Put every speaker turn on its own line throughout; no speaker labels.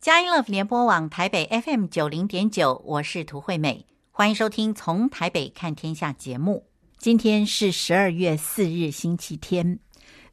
佳音乐联播网台北 FM 九零点九，我是涂惠美，欢迎收听《从台北看天下》节目。今天是十二月四日，星期天。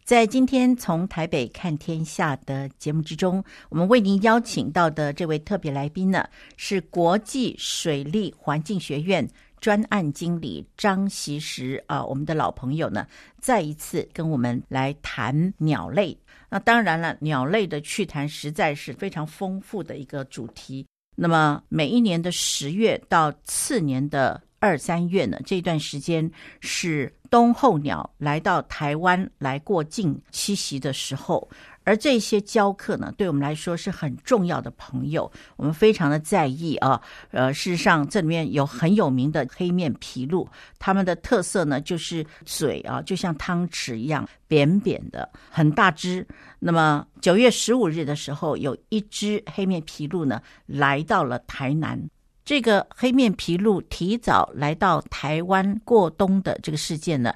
在今天《从台北看天下》的节目之中，我们为您邀请到的这位特别来宾呢，是国际水利环境学院专案经理张锡时啊，我们的老朋友呢，再一次跟我们来谈鸟类。那当然了，鸟类的趣谈实在是非常丰富的一个主题。那么每一年的十月到次年的二三月呢，这段时间是冬候鸟来到台湾来过境栖息的时候。而这些教课呢，对我们来说是很重要的朋友，我们非常的在意啊。呃，事实上，这里面有很有名的黑面琵鹭，它们的特色呢，就是嘴啊，就像汤匙一样扁扁的，很大只。那么九月十五日的时候，有一只黑面琵鹭呢，来到了台南。这个黑面琵鹭提早来到台湾过冬的这个事件呢，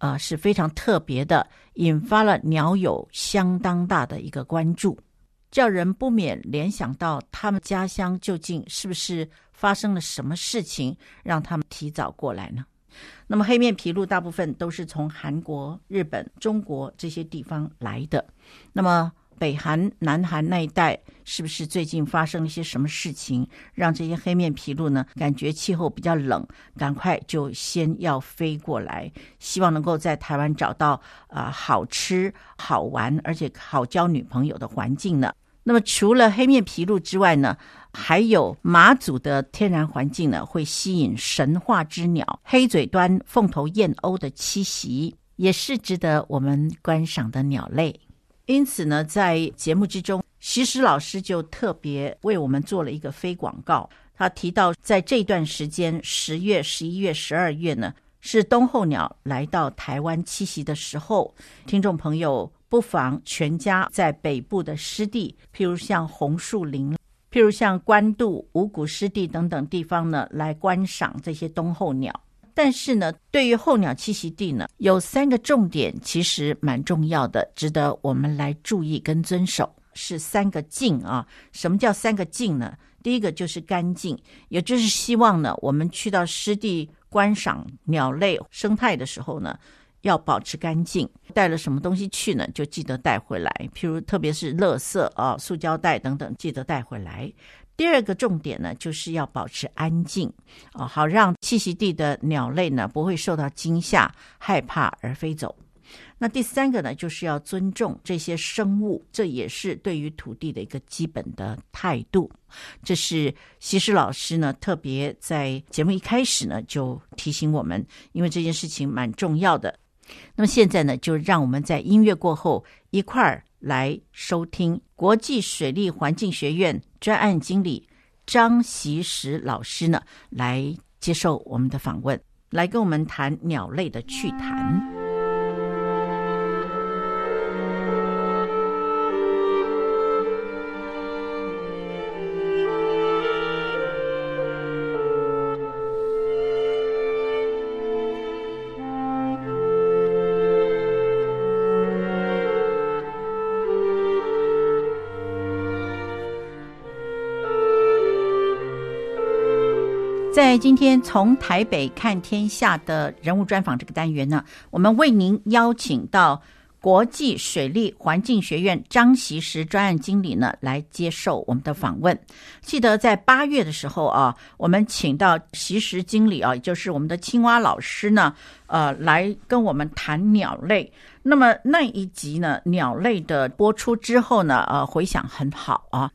啊、是非常特别的，引发了鸟友相当大的一个关注，叫人不免联想到他们家乡究竟是不是发生了什么事情，让他们提早过来呢？那么黑面琵鹭大部分都是从韩国、日本、中国这些地方来的，那么。北韩、南韩那一带是不是最近发生了一些什么事情，让这些黑面琵鹭呢感觉气候比较冷，赶快就先要飞过来，希望能够在台湾找到啊、好吃、好玩而且好交女朋友的环境呢？那么除了黑面琵鹭之外呢，还有马祖的天然环境呢，会吸引神话之鸟黑嘴端凤头燕鸥的栖息，也是值得我们观赏的鸟类。因此呢，在节目之中，锡时老师就特别为我们做了一个非广告。他提到，在这段时间，十月、十一月、十二月呢，是冬候鸟来到台湾栖息的时候。听众朋友不妨全家在北部的湿地，譬如像红树林，譬如像关渡、五股湿地等等地方呢，来观赏这些冬候鸟。但是呢，对于候鸟栖息地呢，有三个重点，其实蛮重要的，值得我们来注意跟遵守，是三个净啊。什么叫三个净呢？第一个就是干净，也就是希望呢，我们去到湿地观赏鸟类生态的时候呢，要保持干净。带了什么东西去呢？就记得带回来，譬如特别是垃圾啊、塑胶袋等等，记得带回来。第二个重点呢，就是要保持安静啊，好让栖息地的鸟类呢不会受到惊吓、害怕而飞走。那第三个呢，就是要尊重这些生物，这也是对于土地的一个基本的态度。这是习实老师呢特别在节目一开始呢就提醒我们，因为这件事情蛮重要的。那么现在呢，就让我们在音乐过后一块儿。来收听国际水利环境学院专案经理张习实老师呢，来接受我们的访问，来跟我们谈鸟类的趣谈。在今天从台北看天下的人物专访这个单元呢，我们为您邀请到国际水利环境学院张锡时专案经理呢来接受我们的访问。记得在八月的时候啊，我们请到锡时经理啊，也就是我们的青蛙老师呢，呃，来跟我们谈鸟类。那么那一集呢，鸟类的播出之后呢，呃，回响很好啊。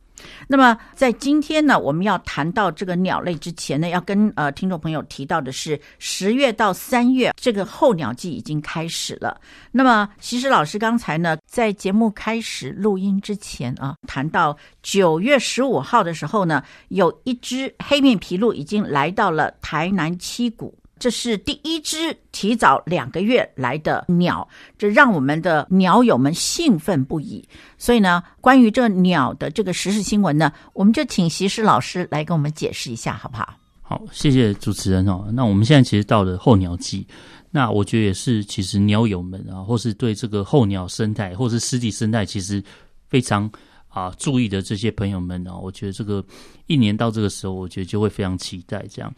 那么，在今天呢，我们要谈到这个鸟类之前呢，要跟呃听众朋友提到的是，十月到三月这个候鸟季已经开始了。那么，其实老师刚才呢，在节目开始录音之前啊，谈到九月十五号的时候呢，有一只黑面琵鹭已经来到了台南七股。这是第一只提早两个月来的鸟，这让我们的鸟友们兴奋不已。所以呢，关于这鸟的这个时事新闻呢，我们就请锡时老师来跟我们解释一下，好不好？
好，谢谢主持人哦。那我们现在其实到了候鸟季，那我觉得也是，其实鸟友们啊，或是对这个候鸟生态或是湿地生态，其实非常啊注意的这些朋友们呢，我觉得这个一年到这个时候，我觉得就会非常期待这样。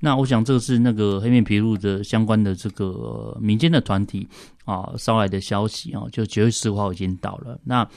那我想这个是那个黑面琵鹭的相关的这个民间的团体啊捎来的消息啊，就九月十五号已经到了。那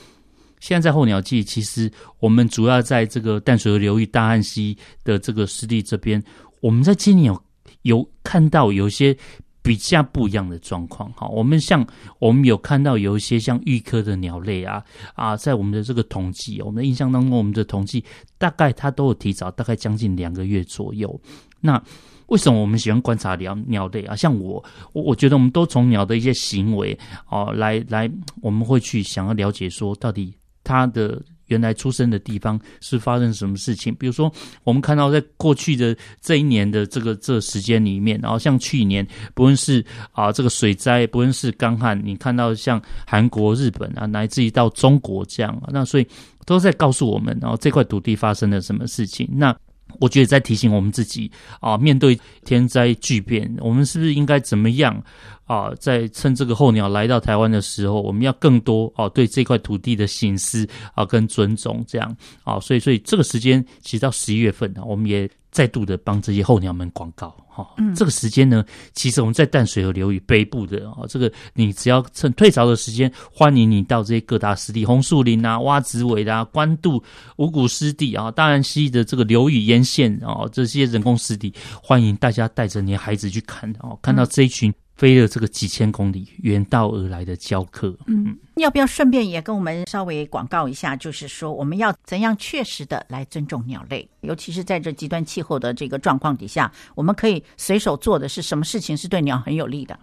现在在候鸟季，其实我们主要在这个淡水河流域大汉溪的这个湿地这边，我们在今年有有看到有一些比较不一样的状况。哈，我们像我们有看到有一些像鷸科的鸟类啊啊，在我们的这个统计，我们的印象当中，我们的统计大概它都有提早大概将近两个月左右。那为什么我们喜欢观察鸟鸟类啊？像我，我我觉得我们都从鸟的一些行为哦来来，我们会去想要了解说到底。它的原来出生的地方是发生什么事情？比如说，我们看到在过去的这一年的这个这时间里面，然后像去年，不论是啊这个水灾，不论是干旱，你看到像韩国、日本啊，乃至于到中国这样，那所以都在告诉我们，然后这块土地发生了什么事情。那我觉得在提醒我们自己啊，面对天灾巨变，我们是不是应该怎么样？啊，在趁这个候鸟来到台湾的时候，我们要更多、啊，对这块土地的醒思啊，跟尊重这样啊，所以所以这个时间其实到十一月份呢、啊，我们也再度的帮这些候鸟们广告哈。这个时间呢，其实我们在淡水河流域北部的啊，这个你只要趁退潮的时间，欢迎你到这些各大湿地，红树林啊、洼子尾啊、关渡、五股湿地啊、大安溪的这个流域沿线啊，这些人工湿地，欢迎大家带着你的孩子去看哦，看到这一群。飞了这个几千公里远道而来的教课，
嗯，要不要顺便也跟我们稍微广告一下？就是说，我们要怎样确实的来尊重鸟类，尤其是在这极端气候的这个状况底下，我们可以随手做的是什么事情是对鸟很有利的？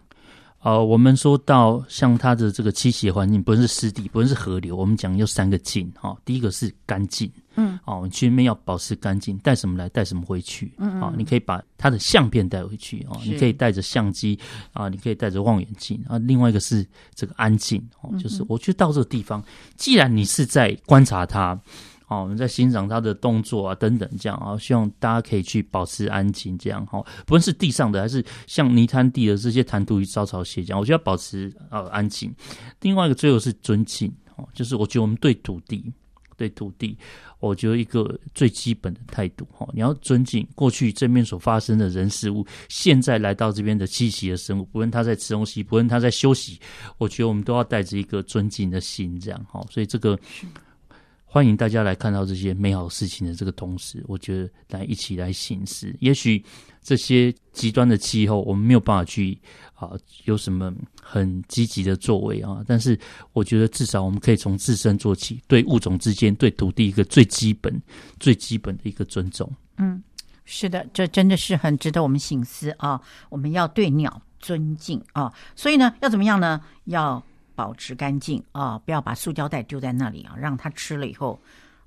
呃，我们说到像它的这个栖息环境，不论是湿地，不论是河流，我们讲有三个净哈。第一个是干净，嗯，哦，你去那边要保持干净，带什么来，带什么回去，嗯，嗯，你可以把它的相片带回去哦，你可以带着相机啊，你可以带着望远镜啊。另外一个是这个安静哦，就是我去到这个地方，既然你是在观察它。哦，我们在欣赏他的动作啊，等等，这样啊，希望大家可以去保持安静，这样哈，不论是地上的还是像泥滩地的这些弹涂与招潮蟹这样，我觉得要保持呃安静。另外一个最后是尊敬哦，就是我觉得我们对土地，对土地，我觉得一个最基本的态度哈，你要尊敬过去这边所发生的人事物，现在来到这边的栖息的生物，不论他在吃东西，不论他在休息，我觉得我们都要带着一个尊敬的心，这样哈，所以这个。欢迎大家来看到这些美好事情的这个同时，我觉得来一起来醒思。也许这些极端的气候，我们没有办法去啊有什么很积极的作为啊，但是我觉得至少我们可以从自身做起，对物种之间、对土地一个最基本、最基本的一个尊重。
嗯，是的，这真的是很值得我们醒思啊！我们要对鸟尊敬啊，所以呢，要怎么样呢？要。保持干净啊，不要把塑胶袋丢在那里啊，让它吃了以后，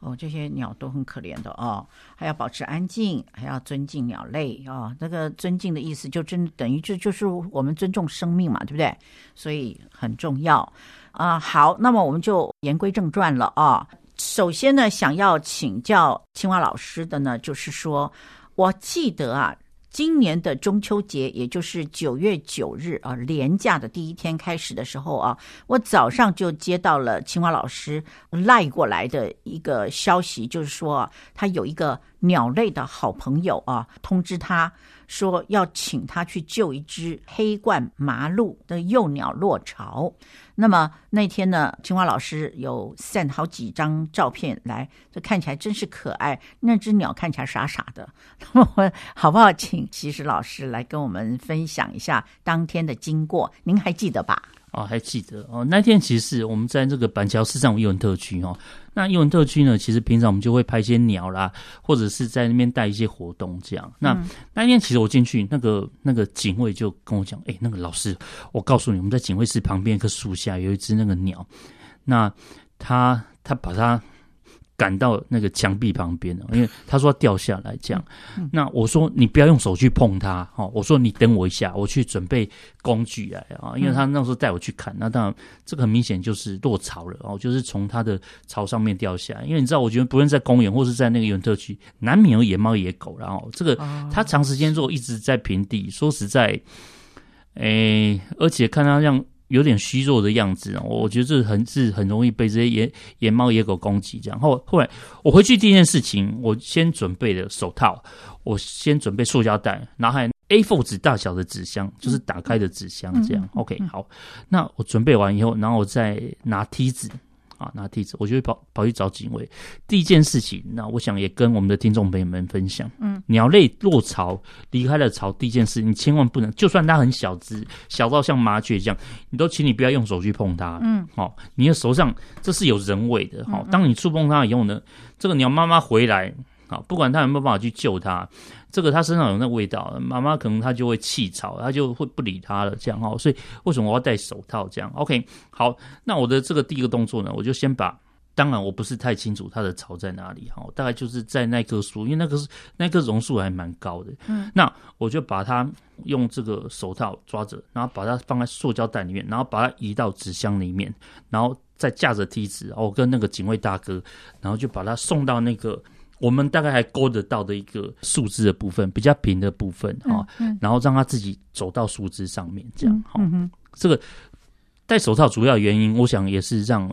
哦，这些鸟都很可怜的哦。还要保持安静，还要尊敬鸟类啊。那个尊敬的意思，就真等于这就是我们尊重生命嘛，对不对？所以很重要啊。好，那么我们就言归正传了啊。首先呢，想要请教青蛙老师的呢，就是说，我记得啊。今年的中秋节，也就是九月九日啊，连假的第一天开始的时候啊，我早上就接到了青蛙老师赖过来的一个消息，就是说他有一个鸟类的好朋友啊，通知他说要请他去救一只黑冠麻鹭的幼鸟落巢。那么那天呢，青蛙老师有 send 好几张照片来，这看起来真是可爱。那只鸟看起来傻傻的。那么我好不好请其实老师来跟我们分享一下当天的经过？您还记得吧？
哦，还记得哦。那天其实我们在这个板桥市上艺文特区哦。那游文特区呢，其实平常我们就会拍一些鸟啦，或者是在那边带一些活动这样。那、嗯、那天其实我进去，那个那个警卫就跟我讲：“哎、欸，那个老师，我告诉你，我们在警卫室旁边一棵树下有一只那个鸟，那他他把它。”赶到那个墙壁旁边了，因为他说要掉下来这样。那我说你不要用手去碰它，哦，我说你等我一下，我去准备工具来啊。因为他那时候带我去看，那当然这个很明显就是落潮了哦，就是从他的巢上面掉下来。因为你知道，我觉得不论在公园或是在那个园特区，难免有野猫野狗，然后这个它长时间如果一直在平地，说实在，诶，而且看它这样。有点虚弱的样子，我觉得这很是很容易被这些野野猫野狗攻击。这样后后来我回去第一件事情，我先准备了手套，我先准备塑胶袋，然后还 A4 纸大小的纸箱，就是打开的纸箱。这样、嗯、OK 好，那我准备完以后，然后我再拿梯子。啊，拿地址，我就会跑跑去找警卫。第一件事情，那我想也跟我们的听众朋友们分享。嗯，鸟类落巢离开了巢，第一件事，你千万不能，就算它很小只，小到像麻雀这样，你都请你不要用手去碰它。嗯，好、哦，你的手上这是有人为的。好、哦，当你触碰它以后呢，这个鸟妈妈回来，好，不管他有没有办法去救他。这个他身上有那味道，妈妈可能他就会弃巢，它就会不理他了，这样哦。所以为什么我要戴手套？这样 OK，好，那我的这个第一个动作呢，我就先把，当然我不是太清楚它的巢在哪里哈，大概就是在那棵树，因为那棵那棵榕树还蛮高的。嗯，那我就把它用这个手套抓着，然后把它放在塑胶袋里面，然后把它移到纸箱里面，然后再架着梯子，我跟那个警卫大哥，然后就把它送到那个。我们大概还勾得到的一个树枝的部分，比较平的部分哈、嗯嗯，然后让它自己走到树枝上面，这样哈、嗯。这个戴手套主要原因，我想也是让，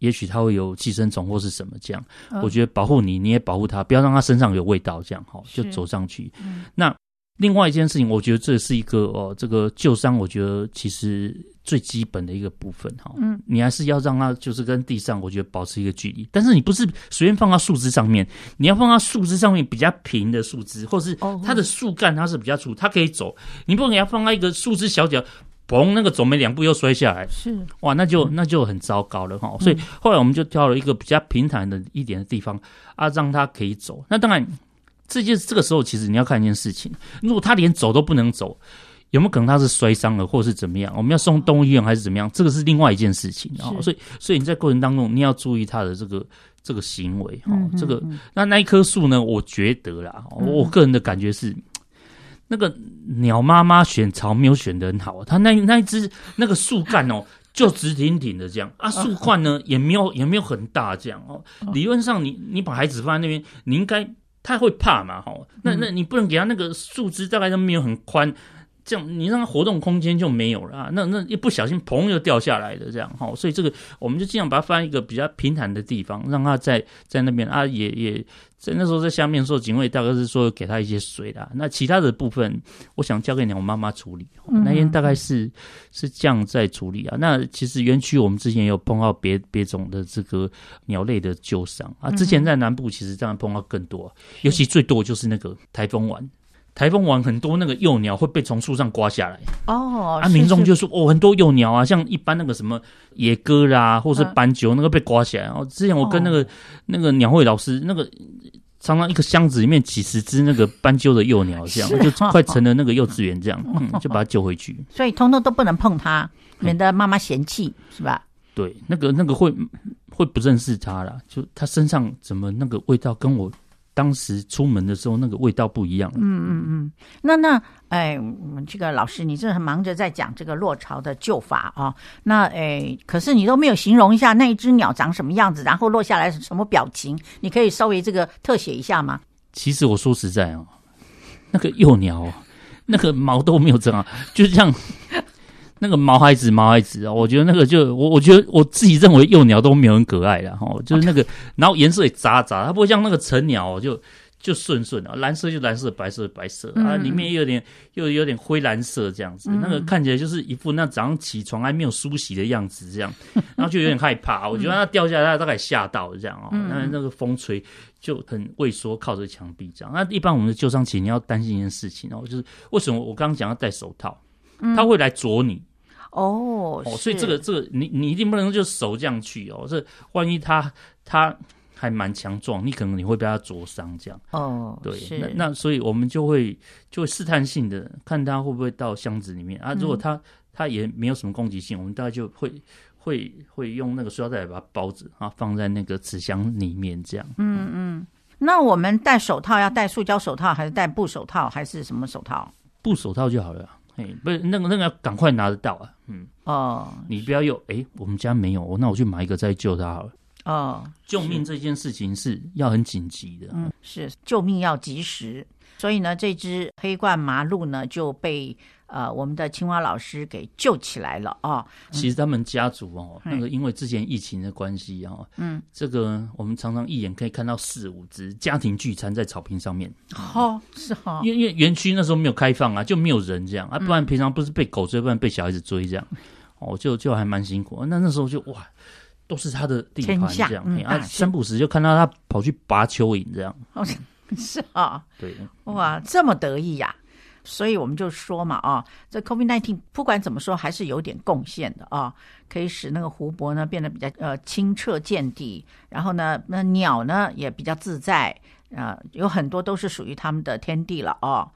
也许它会有寄生虫或是什么这样。嗯、我觉得保护你，你也保护它，不要让它身上有味道，这样哈，就走上去。嗯、那另外一件事情，我觉得这是一个哦，这个旧伤，我觉得其实。最基本的一个部分哈，嗯，你还是要让它就是跟地上，我觉得保持一个距离。但是你不是随便放到树枝上面，你要放到树枝上面比较平的树枝，或是它的树干它是比较粗，它可以走。你不能给它放到一个树枝小脚，嘣，那个走没两步又摔下来，是哇，那就那就很糟糕了哈。所以后来我们就挑了一个比较平坦的一点的地方啊，让它可以走。那当然，这件这个时候其实你要看一件事情，如果他连走都不能走。有没有可能他是摔伤了，或者是怎么样？我们要送动物医院还是怎么样？这个是另外一件事情啊。所以，所以你在过程当中，你要注意他的这个这个行为哈。这个那那一棵树呢？我觉得啦，我个人的感觉是，那个鸟妈妈选巢没有选的很好。它那那一只那个树干哦，就直挺挺的这样啊，树 冠呢也没有也没有很大这样哦。理论上，你你把孩子放在那边，你应该他会怕嘛？哈，那那你不能给他那个树枝大概都没有很宽。这样你让它活动空间就没有了啊，那那一不小心砰又掉下来的这样哈，所以这个我们就尽量把它放在一个比较平坦的地方，让它在在那边啊，也也在那时候在下面的时候，警卫大概是说给它一些水啦，那其他的部分我想交给鸟妈妈处理。那天大概是是这样在处理啊。那其实园区我们之前也有碰到别别种的这个鸟类的旧伤啊，之前在南部其实这样碰到更多，尤其最多就是那个台风丸。台风完很多那个幼鸟会被从树上刮下来哦，啊，民众就说哦，很多幼鸟啊，像一般那个什么野鸽啦，或是斑鸠那个被刮下来。哦，之前我跟那个那个鸟会老师，那个常常一个箱子里面几十只那个斑鸠的幼鸟，这样就快成了那个幼稚园这样，嗯，就把它救回去。
所以通通都不能碰它，免得妈妈嫌弃，是吧？
对，那个那个会会不认识它了，就它身上怎么那个味道跟我。当时出门的时候，那个味道不一样。嗯
嗯嗯，那那哎，这个老师，你这很忙着在讲这个落潮的救法啊。那哎，可是你都没有形容一下那一只鸟长什么样子，然后落下来是什么表情？你可以稍微这个特写一下吗？
其实我说实在哦，那个幼鸟，那个毛都没有整啊，就是这样。那个毛孩子，毛孩子啊，我觉得那个就我，我觉得我自己认为幼鸟都没有很可爱的哈，就是那个，然后颜色也杂杂，它不会像那个成鸟就就顺顺的，蓝色就蓝色，白色白色啊，里面又有点又有点灰蓝色这样子，那个看起来就是一副那早上起床还没有梳洗的样子这样，然后就有点害怕，我觉得它掉下来，它大概吓到这样哦，那那个风吹就很畏缩，靠着墙壁这样。那一般我们的旧伤期你要担心一件事情哦，就是为什么我刚刚讲要戴手套，它会来啄你。
哦哦，
所以这个这个你你一定不能就手这样去哦，这万一他他还蛮强壮，你可能你会被他灼伤这样。哦，对，那那所以我们就会就会试探性的看他会不会到箱子里面啊，如果他他也没有什么攻击性，我们大概就会会会用那个塑料袋把它包着啊，放在那个纸箱里面这样。
嗯嗯，那我们戴手套要戴塑胶手套还是戴布手套还是什么手套？
布手套就好了。哎，不是那个那个要赶快拿得到啊！嗯哦，你不要又哎，我们家没有，那我去买一个再救他好了。
哦，
救命这件事情是要很紧急的。
嗯，是救命要及时，所以呢，这只黑冠麻鹿呢就被。呃，我们的青蛙老师给救起来了啊！哦、
其实他们家族哦，嗯、那个因为之前疫情的关系哦，嗯，这个我们常常一眼可以看到四五只家庭聚餐在草坪上面。
哦，是哈，
因为因为园区那时候没有开放啊，就没有人这样啊，不然平常不是被狗追，不然被小孩子追这样，哦，就就还蛮辛苦。那那时候就哇，都是他的地盘这样，嗯、啊，三不时就看到他跑去拔蚯蚓这样。
哦，是啊，
对，
哇，这么得意呀！所以我们就说嘛，啊，这 COVID-19 不管怎么说还是有点贡献的啊，可以使那个湖泊呢变得比较呃清澈见底，然后呢，那鸟呢也比较自在，啊，有很多都是属于他们的天地了哦。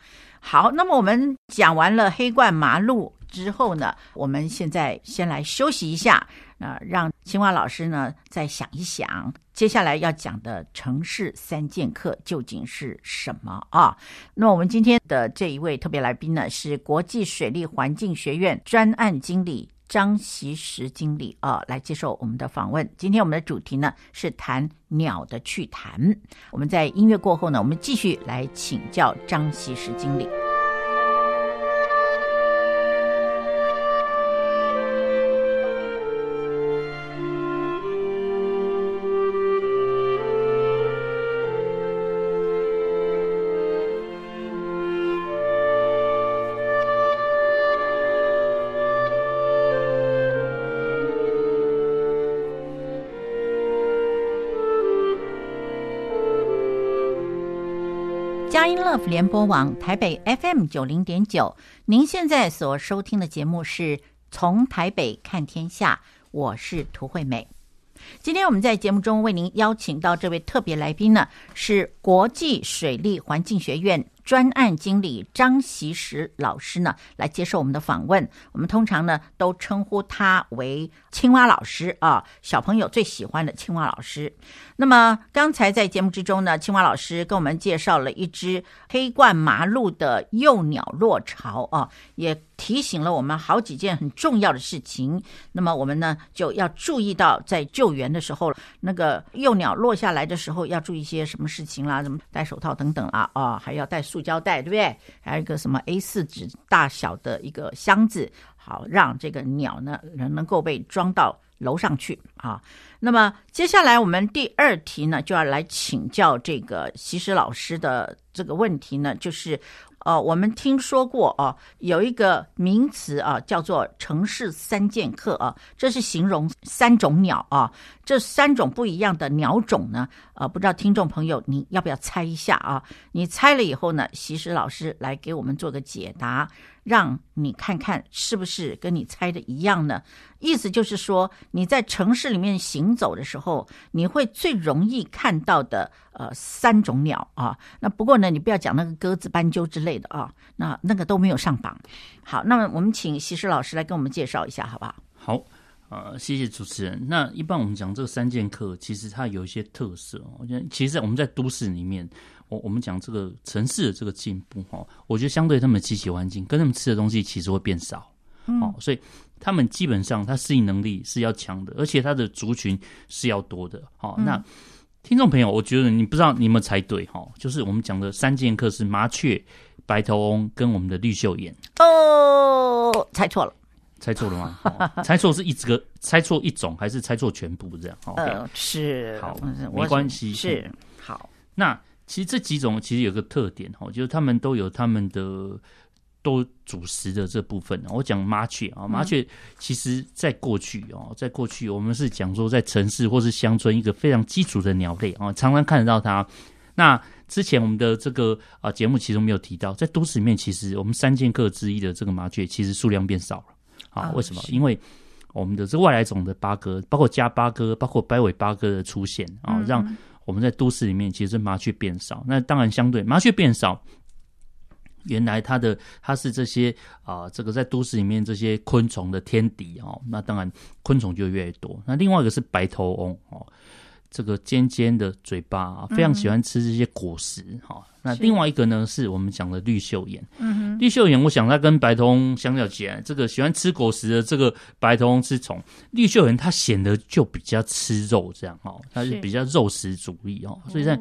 好，那么我们讲完了黑冠麻鹭之后呢，我们现在先来休息一下。那、让青蛙老师呢再想一想，接下来要讲的城市三剑客究竟是什么啊？那么我们今天的这一位特别来宾呢，是国际水利环境学院专案经理张锡时经理啊，来接受我们的访问。今天我们的主题呢是谈鸟的趣谈。我们在音乐过后呢，我们继续来请教张锡时经理。联播网台北 FM 九零点九，您现在所收听的节目是从台北看天下，我是涂惠美。今天我们在节目中为您邀请到这位特别来宾呢，是国际水利环境学院。专案经理张锡时老师呢，来接受我们的访问。我们通常呢都称呼他为青蛙老师啊，小朋友最喜欢的青蛙老师。那么刚才在节目之中呢，青蛙老师跟我们介绍了一只黑冠麻鹭的幼鸟落巢啊，也提醒了我们好几件很重要的事情。那么我们呢就要注意到，在救援的时候，那个幼鸟落下来的时候要注意一些什么事情啦，什么戴手套等等啊啊，还要戴塑胶袋，对不对？还有一个什么 A 四纸大小的一个箱子，好让这个鸟呢能能够被装到楼上去啊。那么接下来我们第二题呢就要来请教这个西施老师的这个问题呢，就是。哦，我们听说过哦，有一个名词啊，叫做“城市三剑客”啊，这是形容三种鸟啊，这三种不一样的鸟种呢，呃，不知道听众朋友你要不要猜一下啊？你猜了以后呢，其实老师来给我们做个解答。让你看看是不是跟你猜的一样呢？意思就是说，你在城市里面行走的时候，你会最容易看到的呃三种鸟啊。那不过呢，你不要讲那个鸽子、斑鸠之类的啊，那那个都没有上榜。好，那么我们请西施老师来跟我们介绍一下，好不好？
好，呃，谢谢主持人。那一般我们讲这个三剑客，其实它有一些特色。我觉得，其实我们在都市里面。我我们讲这个城市的这个进步哈，我觉得相对他们的栖息环境跟他们吃的东西其实会变少，哦，所以他们基本上他适应能力是要强的，而且他的族群是要多的，好，那听众朋友，我觉得你不知道你有没有猜对哈，就是我们讲的三剑客是麻雀、白头翁跟我们的绿绣眼
哦，猜错了，
猜错了吗？猜错是一个，猜错一种还是猜错全部这样？
呃，是，
好，没关系，
是好，
那。其实这几种其实有个特点哦，就是他们都有他们的都主食的这部分。我讲麻雀啊，麻雀其实在过去哦，在过去我们是讲说在城市或是乡村一个非常基础的鸟类啊，常常看得到它。那之前我们的这个啊节目其中没有提到，在都市里面其实我们三剑客之一的这个麻雀其实数量变少了啊。为什么？因为我们的这外来种的八哥，包括加八哥，包括白尾八哥的出现啊，让我们在都市里面，其实麻雀变少。那当然，相对麻雀变少，原来它的它是这些啊、呃，这个在都市里面这些昆虫的天敌哦。那当然，昆虫就越来越多。那另外一个是白头翁哦，这个尖尖的嘴巴啊，非常喜欢吃这些果实哈、嗯。那另外一个呢，是我们讲的绿绣眼。嗯哼，绿绣眼，我想它跟白头翁相较起来，这个喜欢吃果实的这个白头翁吃虫，绿绣眼它显得就比较吃肉这样哦，它是比较肉食主义哦。所以在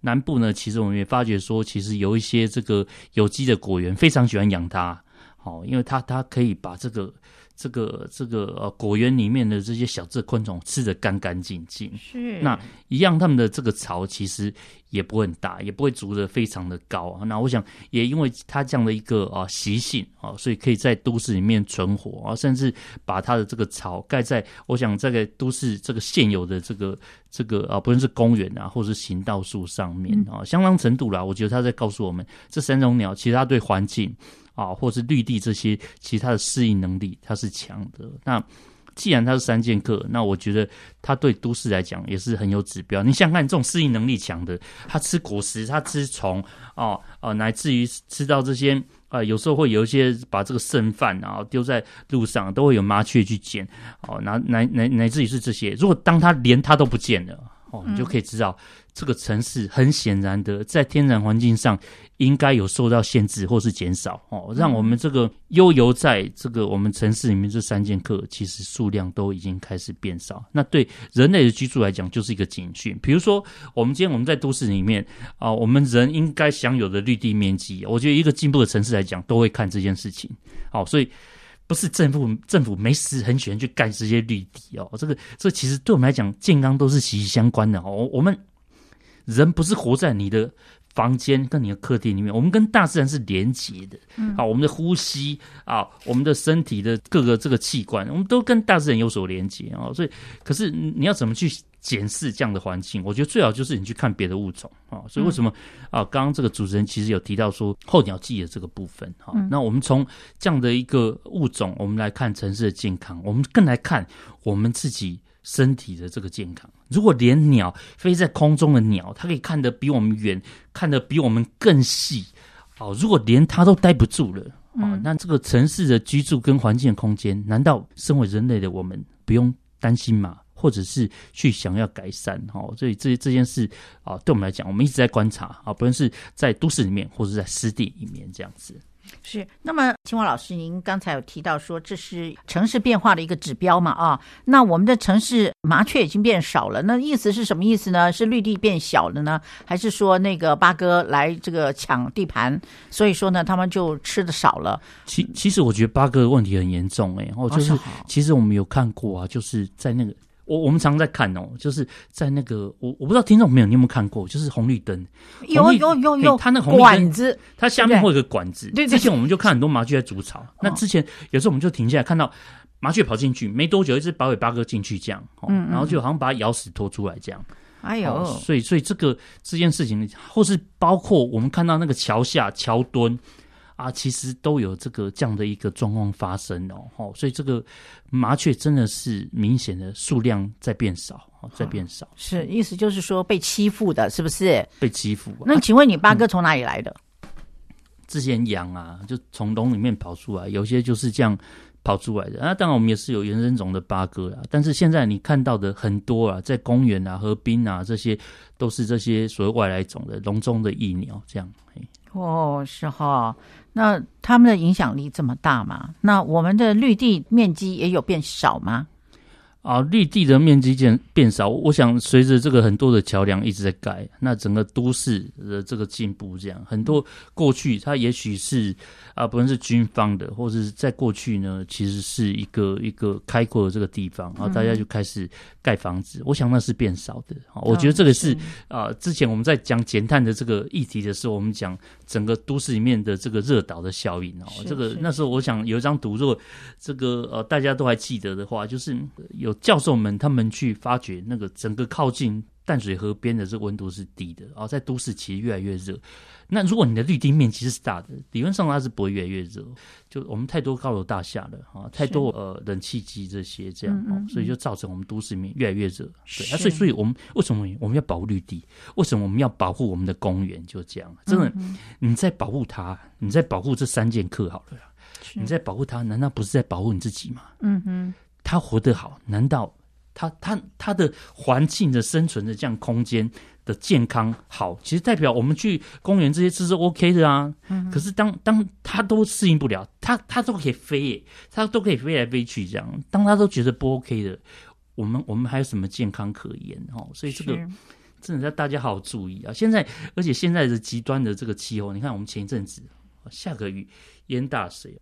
南部呢，其实我们也发觉说，其实有一些这个有机的果园非常喜欢养它，好，因为它它可以把这个。这个这个呃果园里面的这些小只昆虫吃的干干净净，是那一样，它们的这个巢其实也不会很大，也不会筑得非常的高。那我想也因为它这样的一个啊习性啊，所以可以在都市里面存活啊，甚至把它的这个巢盖在我想这个都市这个现有的这个这个啊，不论是公园啊，或者是行道树上面啊，相当程度啦，我觉得它在告诉我们，这三种鸟其实它对环境。啊，或是绿地这些，其实它的适应能力它是强的。那既然它是三剑客，那我觉得它对都市来讲也是很有指标。你想想看，这种适应能力强的，它吃果实，它吃虫，哦，呃，乃至于吃到这些，呃，有时候会有一些把这个剩饭啊丢在路上，都会有麻雀去捡，哦，乃乃乃乃至于是这些。如果当它连它都不见了，哦，你就可以知道。这个城市很显然的，在天然环境上应该有受到限制或是减少哦，让我们这个悠游在这个我们城市里面这三剑客，其实数量都已经开始变少。那对人类的居住来讲，就是一个警讯。比如说，我们今天我们在都市里面啊，我们人应该享有的绿地面积，我觉得一个进步的城市来讲，都会看这件事情。好，所以不是政府政府没事很喜欢去盖这些绿地哦，这个这其实对我们来讲，健康都是息息相关的哦，我们。人不是活在你的房间跟你的客厅里面，我们跟大自然是连接的。嗯，啊，我们的呼吸啊，我们的身体的各个这个器官，我们都跟大自然有所连接啊。所以，可是你要怎么去检视这样的环境？我觉得最好就是你去看别的物种啊。所以，为什么啊？刚刚这个主持人其实有提到说候鸟季的这个部分哈。那我们从这样的一个物种，我们来看城市的健康，我们更来看我们自己。身体的这个健康，如果连鸟飞在空中的鸟，它可以看得比我们远，看得比我们更细，哦，如果连它都待不住了，哦，那这个城市的居住跟环境的空间，难道身为人类的我们不用担心吗？或者是去想要改善？哦，所以这这件事啊，对我们来讲，我们一直在观察啊，不论是在都市里面，或者在湿地里面这样子。
是，那么青蛙老师，您刚才有提到说这是城市变化的一个指标嘛？啊，那我们的城市麻雀已经变少了，那意思是什么意思呢？是绿地变小了呢，还是说那个八哥来这个抢地盘，所以说呢，他们就吃的少了？
其其实我觉得八哥的问题很严重，欸，哎，哦，就是其实我们有看过啊，就是在那个。我我们常常在看哦，就是在那个我我不知道听众朋友你有没有看过，就是红绿灯，
有有有有，
它那个红绿
管子，
它下面会有个管子。对，之前我们就看很多麻雀在筑巢，那之前有时候我们就停下来看到麻雀跑进去，没多久一只白尾八哥进去这样，嗯，然后就好像把它咬死拖出来这样。哎呦，所以所以这个这件事情，或是包括我们看到那个桥下桥墩。啊，其实都有这个这样的一个状况发生哦，哦，所以这个麻雀真的是明显的数量在变少，在变少。
是，意思就是说被欺负的，是不是？
被欺负。
那请问你八哥从哪里来的？
之前养啊，就从笼里面跑出来，有些就是这样跑出来的。那、啊、当然我们也是有原生种的八哥啊，但是现在你看到的很多啊，在公园啊、河滨啊，这些都是这些所谓外来种的笼中的异鸟，这样。
哦，是哈。那他们的影响力这么大吗？那我们的绿地面积也有变少吗？
啊，绿地的面积变变少，我想随着这个很多的桥梁一直在盖，那整个都市的这个进步，这样很多过去它也许是啊，不论是军方的，或者是在过去呢，其实是一个一个开阔的这个地方，然后大家就开始盖房子。嗯、我想那是变少的。我觉得这个是啊，之前我们在讲减碳的这个议题的时候，我们讲整个都市里面的这个热岛的效应哦。这个那时候我想有一张图，如果这个呃大家都还记得的话，就是有。教授们他们去发掘那个整个靠近淡水河边的这个温度是低的，哦，在都市其实越来越热。那如果你的绿地面积是大的，理论上它是不会越来越热。就我们太多高楼大厦了啊，太多呃冷气机这些这样哦、嗯嗯，所以就造成我们都市里面越来越热。对啊，所以所以我们为什么我们要保护绿地？为什么我们要保护我们的公园？就这样，真的，嗯、你在保护它，你在保护这三剑客好了，你在保护它，难道不是在保护你自己吗？嗯哼。他活得好，难道它它它的环境的生存的这样空间的健康好，其实代表我们去公园这些是是 OK 的啊。嗯、可是当当它都适应不了，它它都可以飞耶，它都可以飞来飞去这样。当它都觉得不 OK 的，我们我们还有什么健康可言哦？所以这个真的要大家好好注意啊！现在而且现在的极端的这个气候，你看我们前一阵子下个雨淹大水。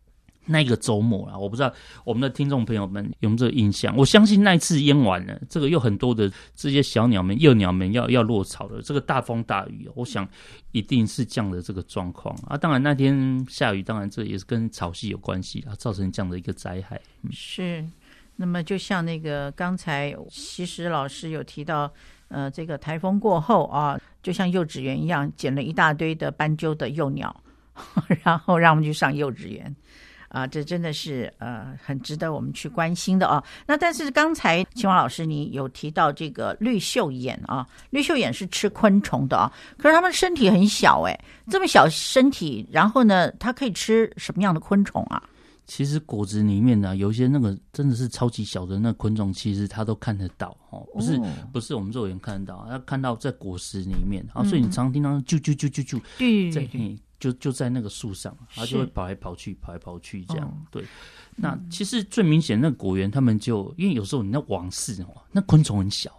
那个周末啊，我不知道我们的听众朋友们有没有这个印象。我相信那一次淹完了，这个有很多的这些小鸟们、幼鸟们要要落巢了。这个大风大雨，我想一定是这样的这个状况啊。当然那天下雨，当然这也是跟潮汐有关系啊，造成这样的一个灾害。
嗯、是，那么就像那个刚才其实老师有提到，呃，这个台风过后啊，就像幼稚园一样，捡了一大堆的斑鸠的幼鸟，然后让我们去上幼稚园。啊，这真的是呃很值得我们去关心的啊。那但是刚才秦王老师你有提到这个绿袖眼啊，绿袖眼是吃昆虫的啊，可是它们身体很小哎，这么小身体，然后呢，它可以吃什么样的昆虫啊？
其实果子里面呢，有一些那个真的是超级小的那昆虫，其实它都看得到哦，不是、哦、不是我们肉眼看得到，它看到在果实里面啊，所以你常常听到啾啾啾啾啾，
对
在你。就就在那个树上，它就会跑来跑去，跑来跑去这样。哦、对，那其实最明显，那果园他们就因为有时候你那网室哦，那昆虫很小，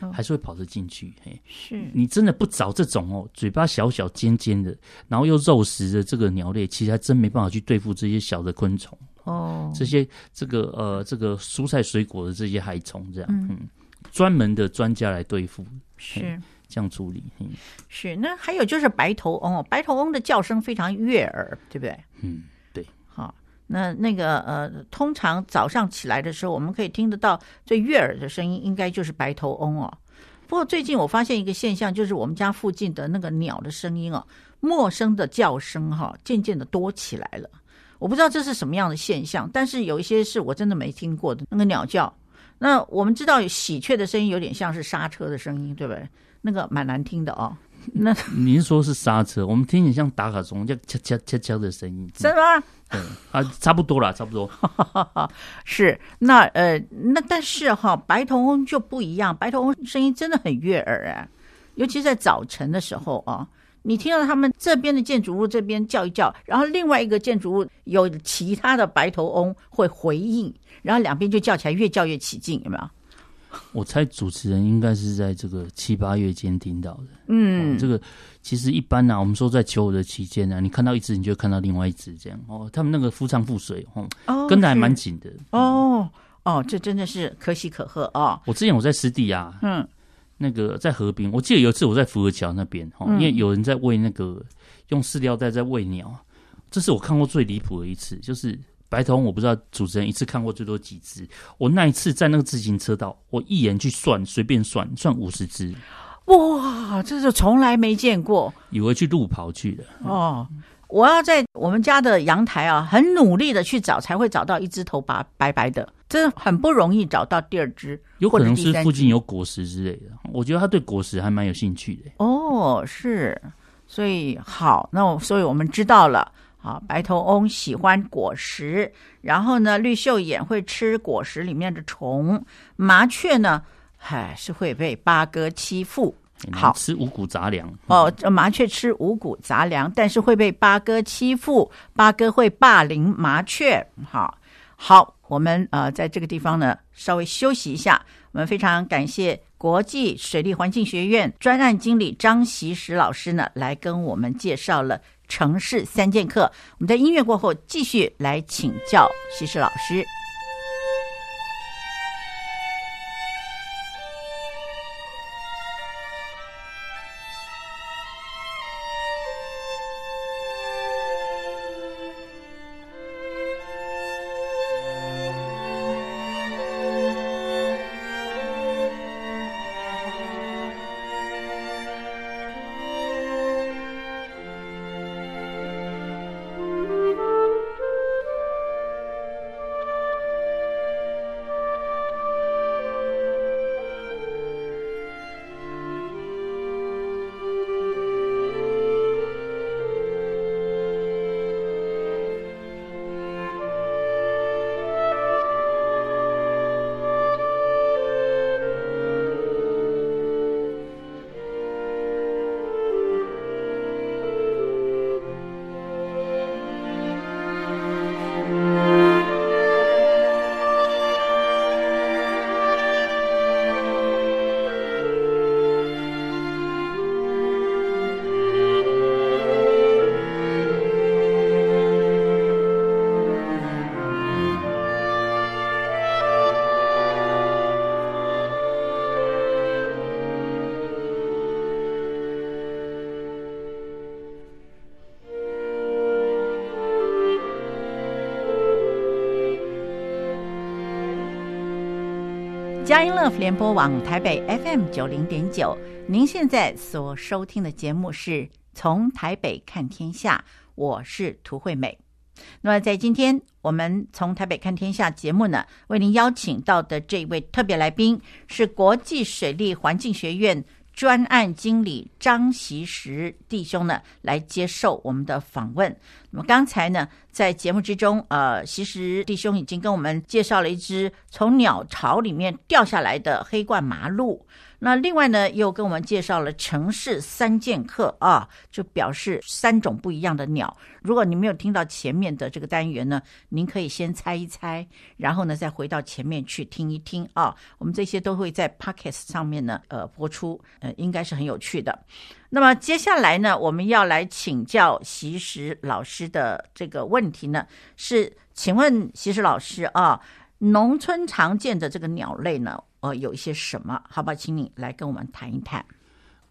哦、还是会跑得进去。嘿，
是
你真的不找这种哦，嘴巴小小尖尖的，然后又肉食的这个鸟类，其实还真没办法去对付这些小的昆虫哦。这些这个呃这个蔬菜水果的这些害虫这样，嗯，嗯，专门的专家来对付
是。
这样处理，嗯，
是。那还有就是白头翁哦，白头翁的叫声非常悦耳，对不对？
嗯，对。
好，那那个呃，通常早上起来的时候，我们可以听得到最悦耳的声音，应该就是白头翁哦。不过最近我发现一个现象，就是我们家附近的那个鸟的声音哦，陌生的叫声哈，渐渐的多起来了。我不知道这是什么样的现象，但是有一些是我真的没听过的那个鸟叫。那我们知道喜鹊的声音有点像是刹车的声音，对不对？那个蛮难听的哦。那
您说是刹车，我们听起像打卡钟，叫敲敲敲敲的声音，
是吗？
对啊，差不多啦，差不多。
是那呃，那但是哈，白头翁就不一样，白头翁声音真的很悦耳啊，尤其在早晨的时候啊，你听到他们这边的建筑物这边叫一叫，然后另外一个建筑物有其他的白头翁会回应，然后两边就叫起来，越叫越起劲，有没有？
我猜主持人应该是在这个七八月间听到的。
嗯，
哦、这个其实一般呢、啊，我们说在求偶的期间呢、啊，你看到一只，你就会看到另外一只，这样哦。他们那个夫唱妇随，哦，哦跟的还蛮紧的。
哦哦，这真的是可喜可贺哦。
我之前我在湿地啊，嗯，那个在河边，我记得有一次我在福和桥那边，哦，因为有人在喂那个用饲料袋在喂鸟，这是我看过最离谱的一次，就是。白头翁，我不知道主持人一次看过最多几只。我那一次在那个自行车道，我一眼去算，随便算，算五十只。
哇，这是从来没见过。
以为去路跑去的。
哦，我要在我们家的阳台啊，很努力的去找，才会找到一只头发白白的，真的很不容易找到第二只。
有可能是附近有果实之类的。我觉得他对果实还蛮有兴趣的。
哦，是，所以好，那我所以我们知道了。啊，白头翁喜欢果实，然后呢，绿袖眼会吃果实里面的虫，麻雀呢，嗨，是会被八哥欺负。好，
吃五谷杂粮。
哦，麻雀吃五谷杂粮，但是会被八哥欺负，八哥会霸凌麻雀。好，好，我们呃，在这个地方呢，稍微休息一下。我们非常感谢国际水利环境学院专案经理张习石老师呢，来跟我们介绍了。城市三剑客，我们在音乐过后继续来请教西施老师。佳音乐联播网台北 FM 九零点九，您现在所收听的节目是从台北看天下，我是涂惠美。那么在今天我们从台北看天下节目呢，为您邀请到的这一位特别来宾是国际水利环境学院。专案经理张习石弟兄呢，来接受我们的访问。那么刚才呢，在节目之中，呃，其实弟兄已经跟我们介绍了一只从鸟巢里面掉下来的黑冠麻鹭。那另外呢，又跟我们介绍了城市三剑客啊，就表示三种不一样的鸟。如果你没有听到前面的这个单元呢，您可以先猜一猜，然后呢再回到前面去听一听啊。我们这些都会在 Podcast 上面呢，呃，播出，呃，应该是很有趣的。那么接下来呢，我们要来请教锡时老师的这个问题呢，是请问锡时老师啊，农村常见的这个鸟类呢？呃，有一些什么？好吧，请你来跟我们谈一谈。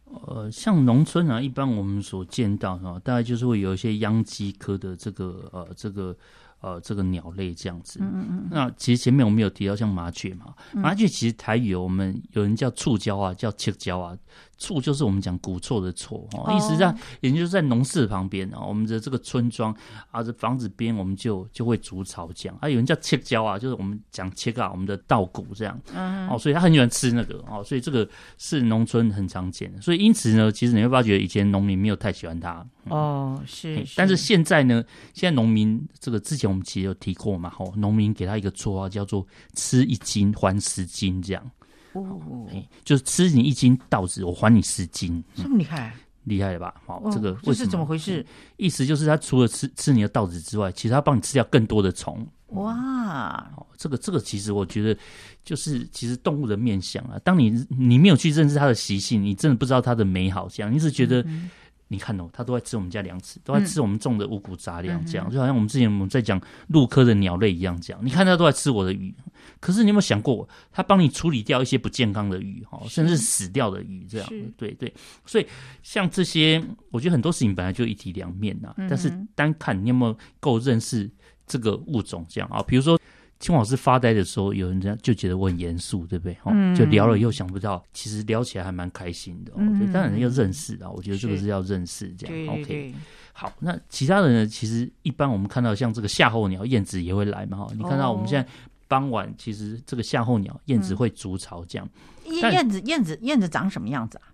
呃，像农村啊，一般我们所见到啊，大概就是会有一些秧鸡科的这个呃这个呃这个鸟类这样子。嗯嗯嗯。那其实前面我们有提到像麻雀嘛，麻雀其实台语我们有人叫触礁啊，叫切礁啊。厝就是我们讲古厝的厝哦，意思上也就是在农事旁边啊，我们的这个村庄啊，这房子边我们就就会煮草浆啊。有人叫切椒啊，就是我们讲切啊，我们的稻谷这样，嗯，哦，所以他很喜欢吃那个哦，所以这个是农村很常见的。所以因此呢，其实你会发觉以前农民没有太喜欢它
哦，是，
但是现在呢，现在农民这个之前我们其实有提过嘛，哦，农民给他一个绰号叫做吃一斤还十斤这样。哦，就是吃你一斤稻子，我还你十斤，
这么厉害，
厉害了吧？好，这个
这是怎么回事？
意思就是他除了吃吃你的稻子之外，其实他帮你吃掉更多的虫。
哇，
这个这个其实我觉得就是其实动物的面相啊，当你你没有去认识它的习性，你真的不知道它的美好。这样，你只觉得。嗯你看哦，它都在吃我们家粮食，都在吃我们种的五谷杂粮，这样、嗯、就好像我们之前我们在讲陆科的鸟类一样，这样。你看它都在吃我的鱼，可是你有没有想过，它帮你处理掉一些不健康的鱼，哈，甚至死掉的鱼，这样。对对，所以像这些，我觉得很多事情本来就一体两面呐、嗯。但是单看你有没有够认识这个物种，这样啊，比如说。青老师发呆的时候，有人这样就觉得我很严肃，对不对？嗯，就聊了以后想不到，其实聊起来还蛮开心的。嗯，当然要认识啊，我觉得这个是要认识这样。OK，好，那其他人呢？其实一般我们看到像这个夏候鸟、燕子也会来嘛。哈，你看到我们现在傍晚，其实这个夏候鸟、燕子会筑巢这样。
燕燕子燕子燕子长什么样子啊？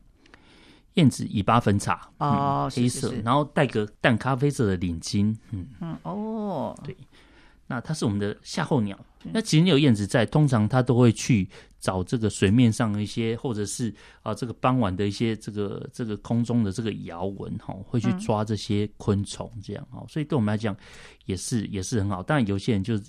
燕子尾巴分叉哦，黑色，然后带个淡咖啡色的领巾。嗯嗯哦，对。那它是我们的夏候鸟。那其实你有燕子在，通常它都会去找这个水面上的一些，或者是啊这个傍晚的一些这个这个空中的这个摇纹哈，会去抓这些昆虫这样哈。所以对我们来讲也是也是很好。当然有些人就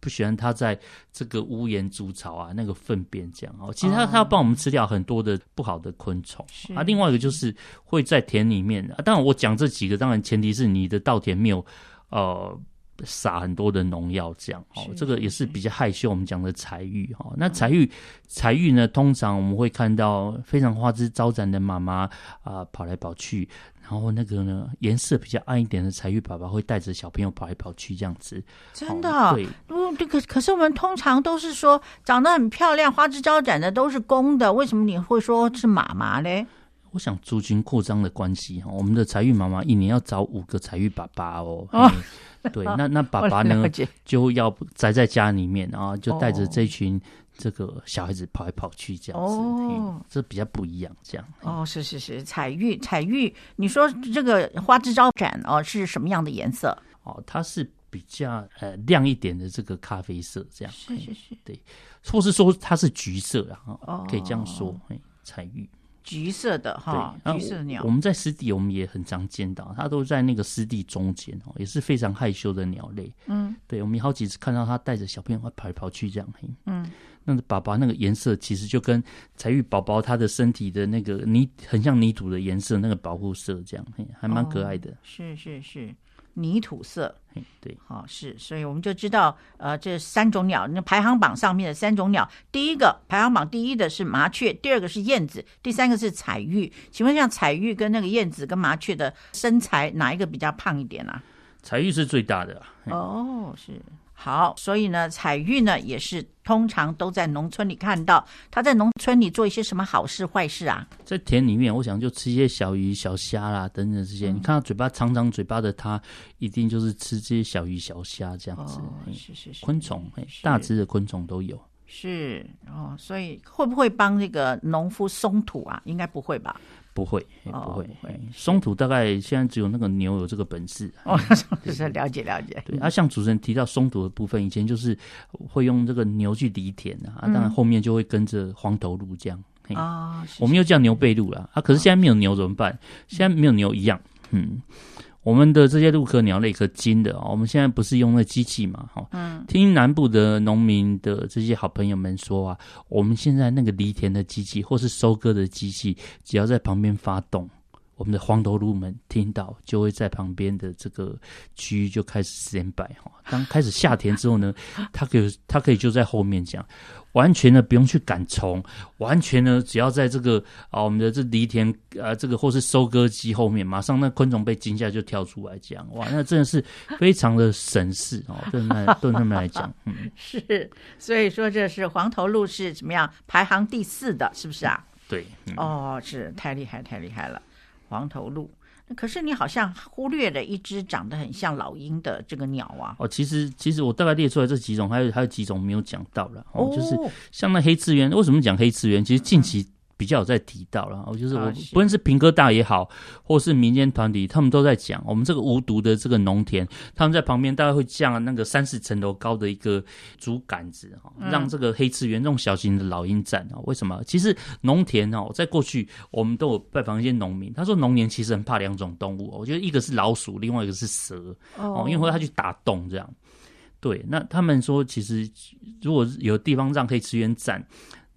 不喜欢它在这个屋檐筑巢啊，那个粪便这样哦。其实它它要帮我们吃掉很多的不好的昆虫啊。另外一个就是会在田里面啊。当然我讲这几个，当然前提是你的稻田没有呃。撒很多的农药，这样哦，这个也是比较害羞。我们讲的彩玉哈，那彩玉彩玉呢，通常我们会看到非常花枝招展的妈妈啊，跑来跑去，然后那个呢颜色比较暗一点的彩玉爸爸会带着小朋友跑来跑去，这样子。
真的？对，嗯，可可是我们通常都是说长得很漂亮、花枝招展的都是公的，为什么你会说是妈妈嘞？
我想租金扩张的关系哈，我们的财运妈妈一年要找五个财运爸爸哦。哦对，那那爸爸呢，就要宅在家里面啊，就带着这群这个小孩子跑来跑去这样子，这比较不一样，这样。
哦，是是是，彩玉彩玉，你说这个花枝招展哦，是什么样的颜色？
哦，它是比较呃亮一点的这个咖啡色，这样。
是是是，
对，或是说它是橘色啊，哦，可以这样说，哎，彩玉。
橘色的哈，橘色的鸟，
我们在湿地我们也很常见到，它都在那个湿地中间哦，也是非常害羞的鸟类。嗯，对，我们好几次看到它带着小朋友跑来跑去这样。嗯，那个爸爸那个颜色其实就跟彩玉宝宝它的身体的那个泥很像泥土的颜色，那个保护色这样，还蛮可爱的。哦，
是是是。泥土色，
对，
好、哦、是，所以我们就知道，呃，这三种鸟，那排行榜上面的三种鸟，第一个排行榜第一的是麻雀，第二个是燕子，第三个是彩玉。请问，像彩玉跟那个燕子跟麻雀的身材，哪一个比较胖一点啊？
彩玉是最大的。
哦，是。好，所以呢，彩玉呢也是通常都在农村里看到。他在农村里做一些什么好事坏事啊？
在田里面，我想就吃一些小鱼小虾啦，等等这些。嗯、你看他嘴巴长长嘴巴的它，一定就是吃这些小鱼小虾这样子。哦、是是是，昆虫，大只的昆虫都有。
是哦，所以会不会帮那个农夫松土啊？应该不会吧？
不会，不会。松土大概现在只有那个牛有这个本事。
哦，是了解了解。
对啊，像主持人提到松土的部分，以前就是会用这个牛去犁田啊，当然后面就会跟着黄头鹿这样。啊，我们又叫牛背鹿了啊，可是现在没有牛怎么办？现在没有牛一样，嗯。我们的这些鹿科鸟类科金的，我们现在不是用那机器嘛？哈，嗯，听南部的农民的这些好朋友们说啊，我们现在那个犁田的机器或是收割的机器，只要在旁边发动，我们的黄头鹿们听到就会在旁边的这个区域就开始 stand by 哈。当开始下田之后呢，它可以它可以就在后面讲。完全呢不用去赶虫，完全呢，只要在这个啊，我们的这犁田啊，这个或是收割机后面，马上那昆虫被惊吓就跳出来，讲哇，那真的是非常的神事哦，对他们对他们来讲，嗯，
是，所以说这是黄头鹿是怎么样排行第四的，是不是啊？
对，
嗯、哦，是太厉害，太厉害了，黄头鹿。可是你好像忽略了一只长得很像老鹰的这个鸟啊！
哦，其实其实我大概列出来这几种，还有还有几种没有讲到了哦，就是像那黑翅鸢，为什么讲黑翅鸢？其实近期。比较有在提到了，我就是我不论是平哥大也好，或是民间团体，他们都在讲我们这个无毒的这个农田，他们在旁边大概会架那个三四层楼高的一个竹竿子哈，让这个黑翅鸢这种小型的老鹰站啊。为什么？其实农田哦，在过去我们都有拜访一些农民，他说农田其实很怕两种动物，我觉得一个是老鼠，另外一个是蛇哦，因为会他去打洞这样。对，那他们说其实如果有地方让黑翅鸢站。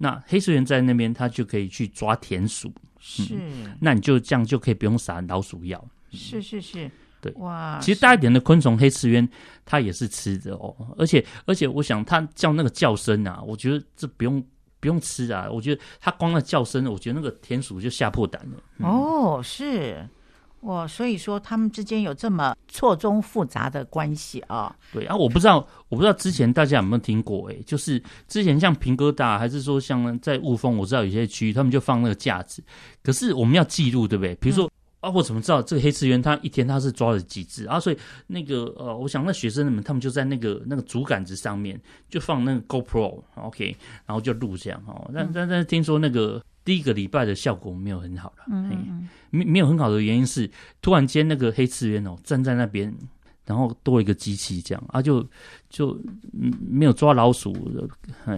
那黑翅鸢在那边，它就可以去抓田鼠。是、嗯，那你就这样就可以不用撒老鼠药。
是是是，
对哇。其实大一点的昆虫，黑翅鸢它也是吃的哦。而且而且，我想它叫那个叫声啊，我觉得这不用不用吃啊。我觉得它光那叫声，我觉得那个田鼠就吓破胆了。
嗯、哦，是。哇，所以说他们之间有这么错综复杂的关系啊？
对啊，我不知道，我不知道之前大家有没有听过？哎，就是之前像平哥大，还是说像在雾峰，我知道有些区域他们就放那个架子，可是我们要记录，对不对？比如说、嗯、啊，我怎么知道这个黑翅鸢它一天它是抓了几只啊？所以那个呃，我想那学生们他们就在那个那个竹竿子上面就放那个 GoPro，OK，、okay, 然后就录这样哦。但但但是听说那个。第一个礼拜的效果没有很好了，嗯，没没有很好的原因是，突然间那个黑刺鸢哦站在那边，然后多一个机器这样啊，就就没有抓老鼠，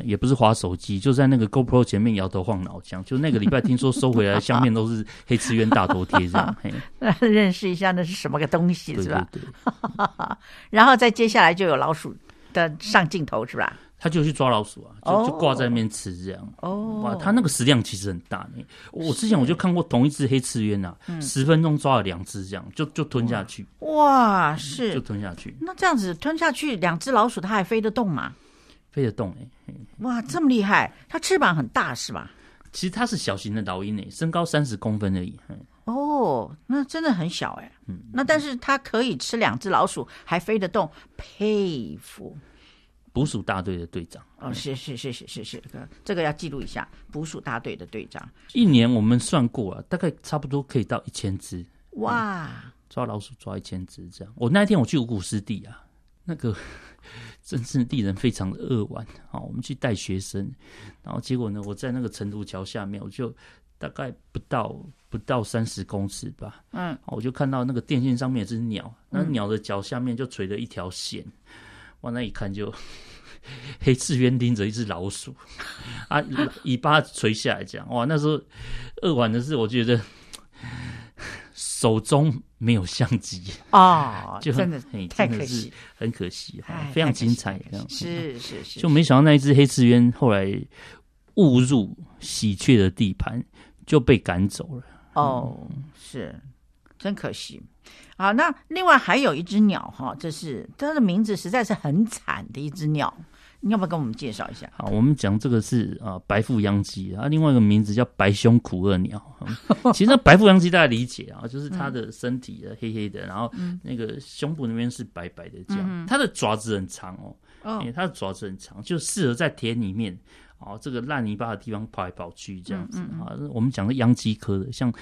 也不是滑手机，就在那个 GoPro 前面摇头晃脑这样，就那个礼拜听说收回来相片都是黑刺鸢大头贴这样，嘿，
认识一下那是什么个东西是吧？
对对对，
然后再接下来就有老鼠的上镜头是吧？
他就去抓老鼠啊，就就挂在那边吃这样。哦，哇，他那个食量其实很大呢。我之前我就看过同一只黑翅鸢啊，十分钟抓了两只这样，就就吞下去。
哇，是，
就吞下去。
那这样子吞下去，两只老鼠它还飞得动吗？
飞得动哎。
哇，这么厉害！它翅膀很大是吧？
其实它是小型的老鹰诶，身高三十公分而已。
哦，那真的很小哎。嗯，那但是它可以吃两只老鼠还飞得动，佩服。
捕鼠大队的队长
哦，是是是是是是，这个这个要记录一下。捕鼠大队的队长，
一年我们算过啊，大概差不多可以到一千只。
哇、
嗯，抓老鼠抓一千只这样。我那一天我去五股湿地啊，那个 真是地人非常的扼腕啊。我们去带学生，然后结果呢，我在那个成都桥下面，我就大概不到不到三十公尺吧，嗯，我就看到那个电线上面有只鸟，那鸟的脚下面就垂着一条线。往那一看，就黑翅鸢盯着一只老鼠，啊，尾巴垂下来，讲哇，那时候扼腕的是，我觉得手中没有相机
啊，就
真
的太可惜，
很可惜，非常精彩，这样
是是是，
就没想到那一只黑翅鸢后来误入喜鹊的地盘，就被赶走了。
哦，是真可惜。好，那另外还有一只鸟哈，这是它的名字实在是很惨的一只鸟，你要不要跟我们介绍一下？
好，我们讲这个是啊白腹秧鸡啊，另外一个名字叫白胸苦鶚鸟。其实白腹秧鸡大家理解啊，就是它的身体的黑黑的，然后那个胸部那边是白白的这样，它的爪子很长哦。哦、欸，它的爪子很长，就适合在田里面哦，这个烂泥巴的地方跑来跑去这样子啊、嗯嗯嗯。我们讲的秧鸡科的，像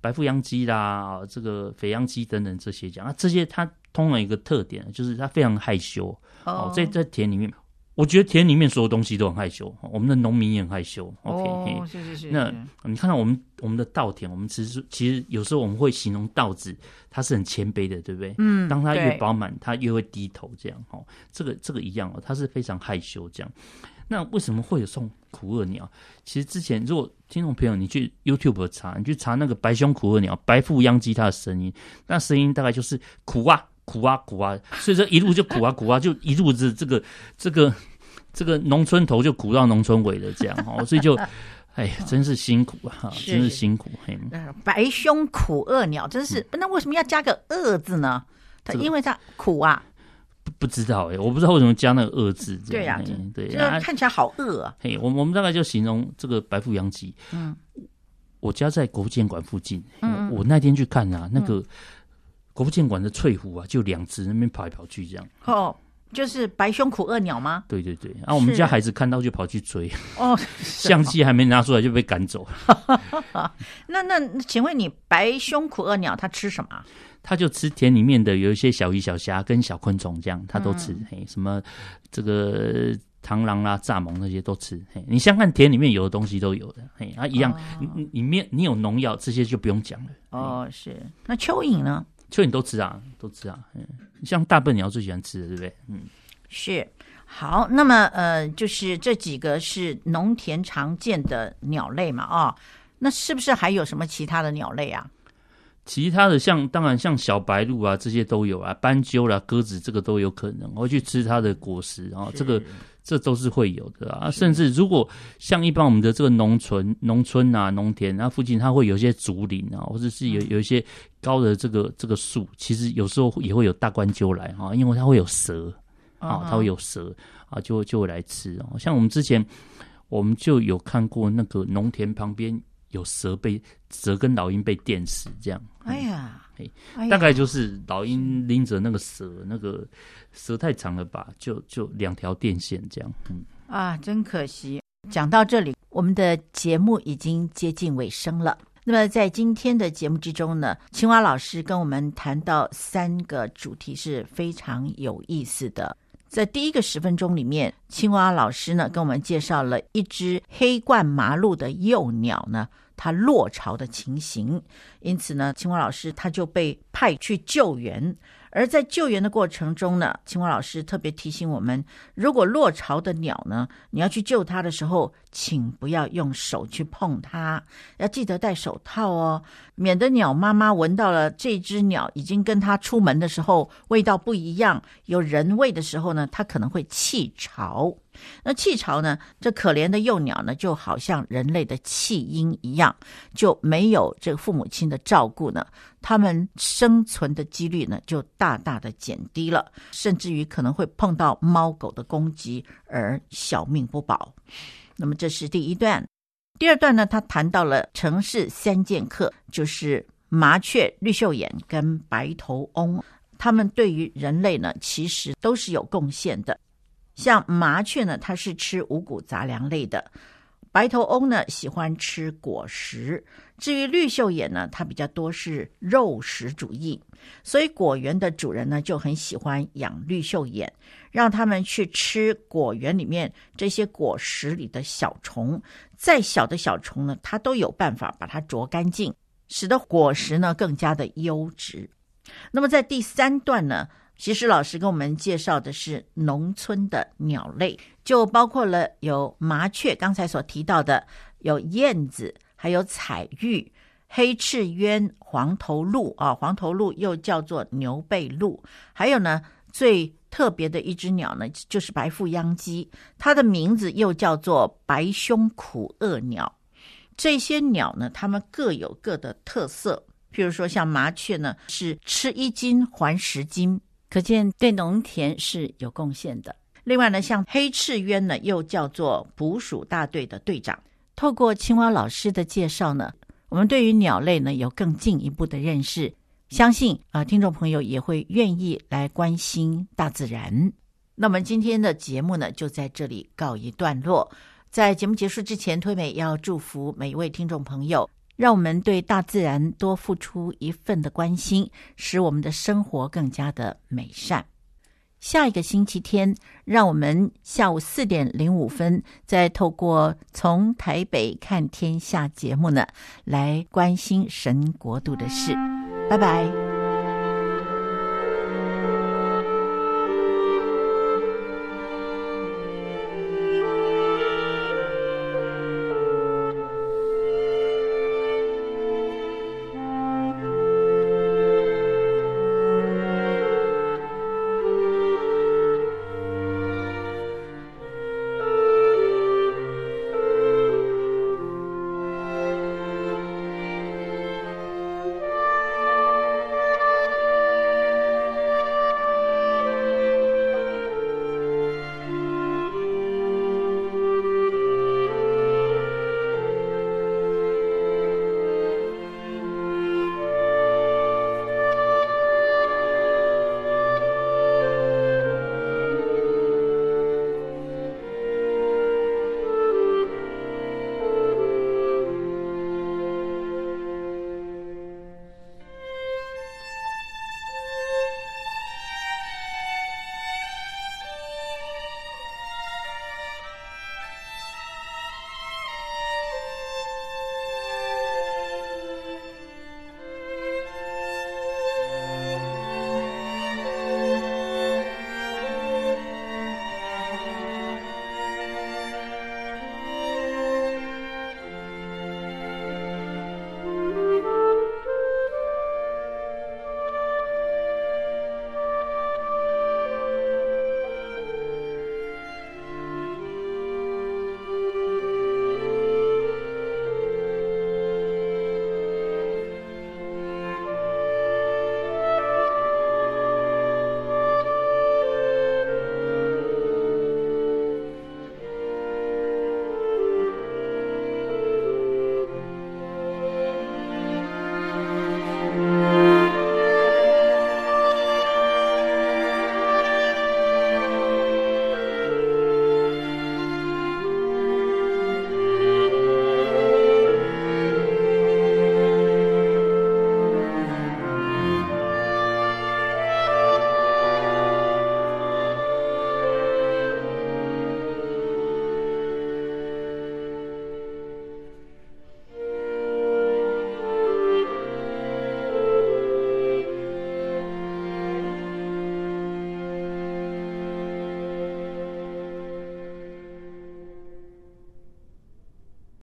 白腹秧鸡啦，啊，这个肥秧鸡等等这些讲啊，这些它通常有一个特点，就是它非常害羞哦，在在田里面。我觉得田里面所有东西都很害羞，我们的农民也很害羞。OK，
是是是。
那你看到我们我们的稻田，我们其实其实有时候我们会形容稻子，它是很谦卑的，对不对？嗯。当它越饱满，它越会低头，这样哦。这个这个一样哦，它是非常害羞这样。那为什么会有送苦厄鸟？其实之前如果听众朋友你去 YouTube 查，你去查那个白胸苦厄鸟、白腹秧鸡它的声音，那声音大概就是苦啊苦啊苦啊，所以说一路就苦啊苦啊，就一路子这个这个。这个农村头就苦到农村尾的这样哈，所以就，哎呀，真是辛苦啊，是真是辛苦。嘿，
白胸苦饿鸟真是，那为什么要加个“饿”字呢？它因为它苦啊。
不不知道哎，我不知道为什么加那个“饿”字。对呀，对，
这看起来好饿啊。
嘿，我我们大概就形容这个白腹秧鸡。嗯，我家在国父纪念馆附近。嗯，我那天去看啊，那个国父纪念馆的翠湖啊，就两只那边跑来跑去这样。哦。
就是白胸苦饿鸟吗？
对对对，啊，我们家孩子看到就跑去追，哦，相机还没拿出来就被赶走 了。
那那，请问你白胸苦饿鸟它吃什么？
它就吃田里面的有一些小鱼小虾跟小昆虫，这样它都吃。嗯、嘿，什么这个螳螂啦、蚱蜢那些都吃。嘿，你想看田里面有的东西都有的，嘿，啊，一样，你、哦、里面你有农药这些就不用讲了。
哦，是。那蚯蚓呢？
蚯蚓都吃啊，都吃啊。嗯，像大笨鸟最喜欢吃的，对不对？嗯，
是。好，那么呃，就是这几个是农田常见的鸟类嘛？啊、哦，那是不是还有什么其他的鸟类啊？
其他的像当然像小白鹭啊，这些都有啊，斑鸠啦、鸽子这个都有可能会去吃它的果实，然后这个。这都是会有的啊，甚至如果像一般我们的这个农村、农村啊、农田，那附近它会有一些竹林啊，或者是有有一些高的这个这个树，其实有时候也会有大冠鸠来哈，因为它会有蛇啊，它会有蛇啊，就就会来吃哦。像我们之前我们就有看过那个农田旁边有蛇被蛇跟老鹰被电死这样。哎呀。大概就是老鹰拎着那个蛇，那个蛇太长了吧，就就两条电线这样。嗯
啊，真可惜。讲到这里，我们的节目已经接近尾声了。那么在今天的节目之中呢，青蛙老师跟我们谈到三个主题是非常有意思的。在第一个十分钟里面，青蛙老师呢跟我们介绍了一只黑冠麻鹭的幼鸟呢。它落巢的情形，因此呢，青蛙老师他就被派去救援。而在救援的过程中呢，青蛙老师特别提醒我们：如果落巢的鸟呢，你要去救它的时候，请不要用手去碰它，要记得戴手套哦，免得鸟妈妈闻到了这只鸟已经跟它出门的时候味道不一样，有人味的时候呢，它可能会弃巢。那弃巢呢，这可怜的幼鸟呢，就好像人类的弃婴一样，就没有这个父母亲的照顾呢。他们生存的几率呢，就大大的减低了，甚至于可能会碰到猫狗的攻击而小命不保。那么这是第一段，第二段呢，他谈到了城市三剑客，就是麻雀、绿袖眼跟白头翁，他们对于人类呢，其实都是有贡献的。像麻雀呢，它是吃五谷杂粮类的。白头翁呢，喜欢吃果实，至于绿绣眼呢，它比较多是肉食主义，所以果园的主人呢就很喜欢养绿绣眼，让他们去吃果园里面这些果实里的小虫，再小的小虫呢，它都有办法把它啄干净，使得果实呢更加的优质。那么在第三段呢，其实老师跟我们介绍的是农村的鸟类，就包括了有麻雀，刚才所提到的有燕子，还有彩玉、黑翅鸢、黄头鹿啊，黄头鹿又叫做牛背鹭，还有呢最特别的一只鸟呢，就是白腹秧鸡，它的名字又叫做白胸苦饿鸟。这些鸟呢，它们各有各的特色，譬如说像麻雀呢，是吃一斤还十斤。可见对农田是有贡献的。另外呢，像黑翅鸢呢，又叫做捕鼠大队的队长。透过青蛙老师的介绍呢，我们对于鸟类呢有更进一步的认识。相信啊，听众朋友也会愿意来关心大自然。那么今天的节目呢，就在这里告一段落。在节目结束之前，推美要祝福每一位听众朋友，让我们对大自然多付出一份的关心，使我们的生活更加的美善。下一个星期天，让我们下午四点零五分，再透过从台北看天下节目呢，来关心神国度的事。拜拜。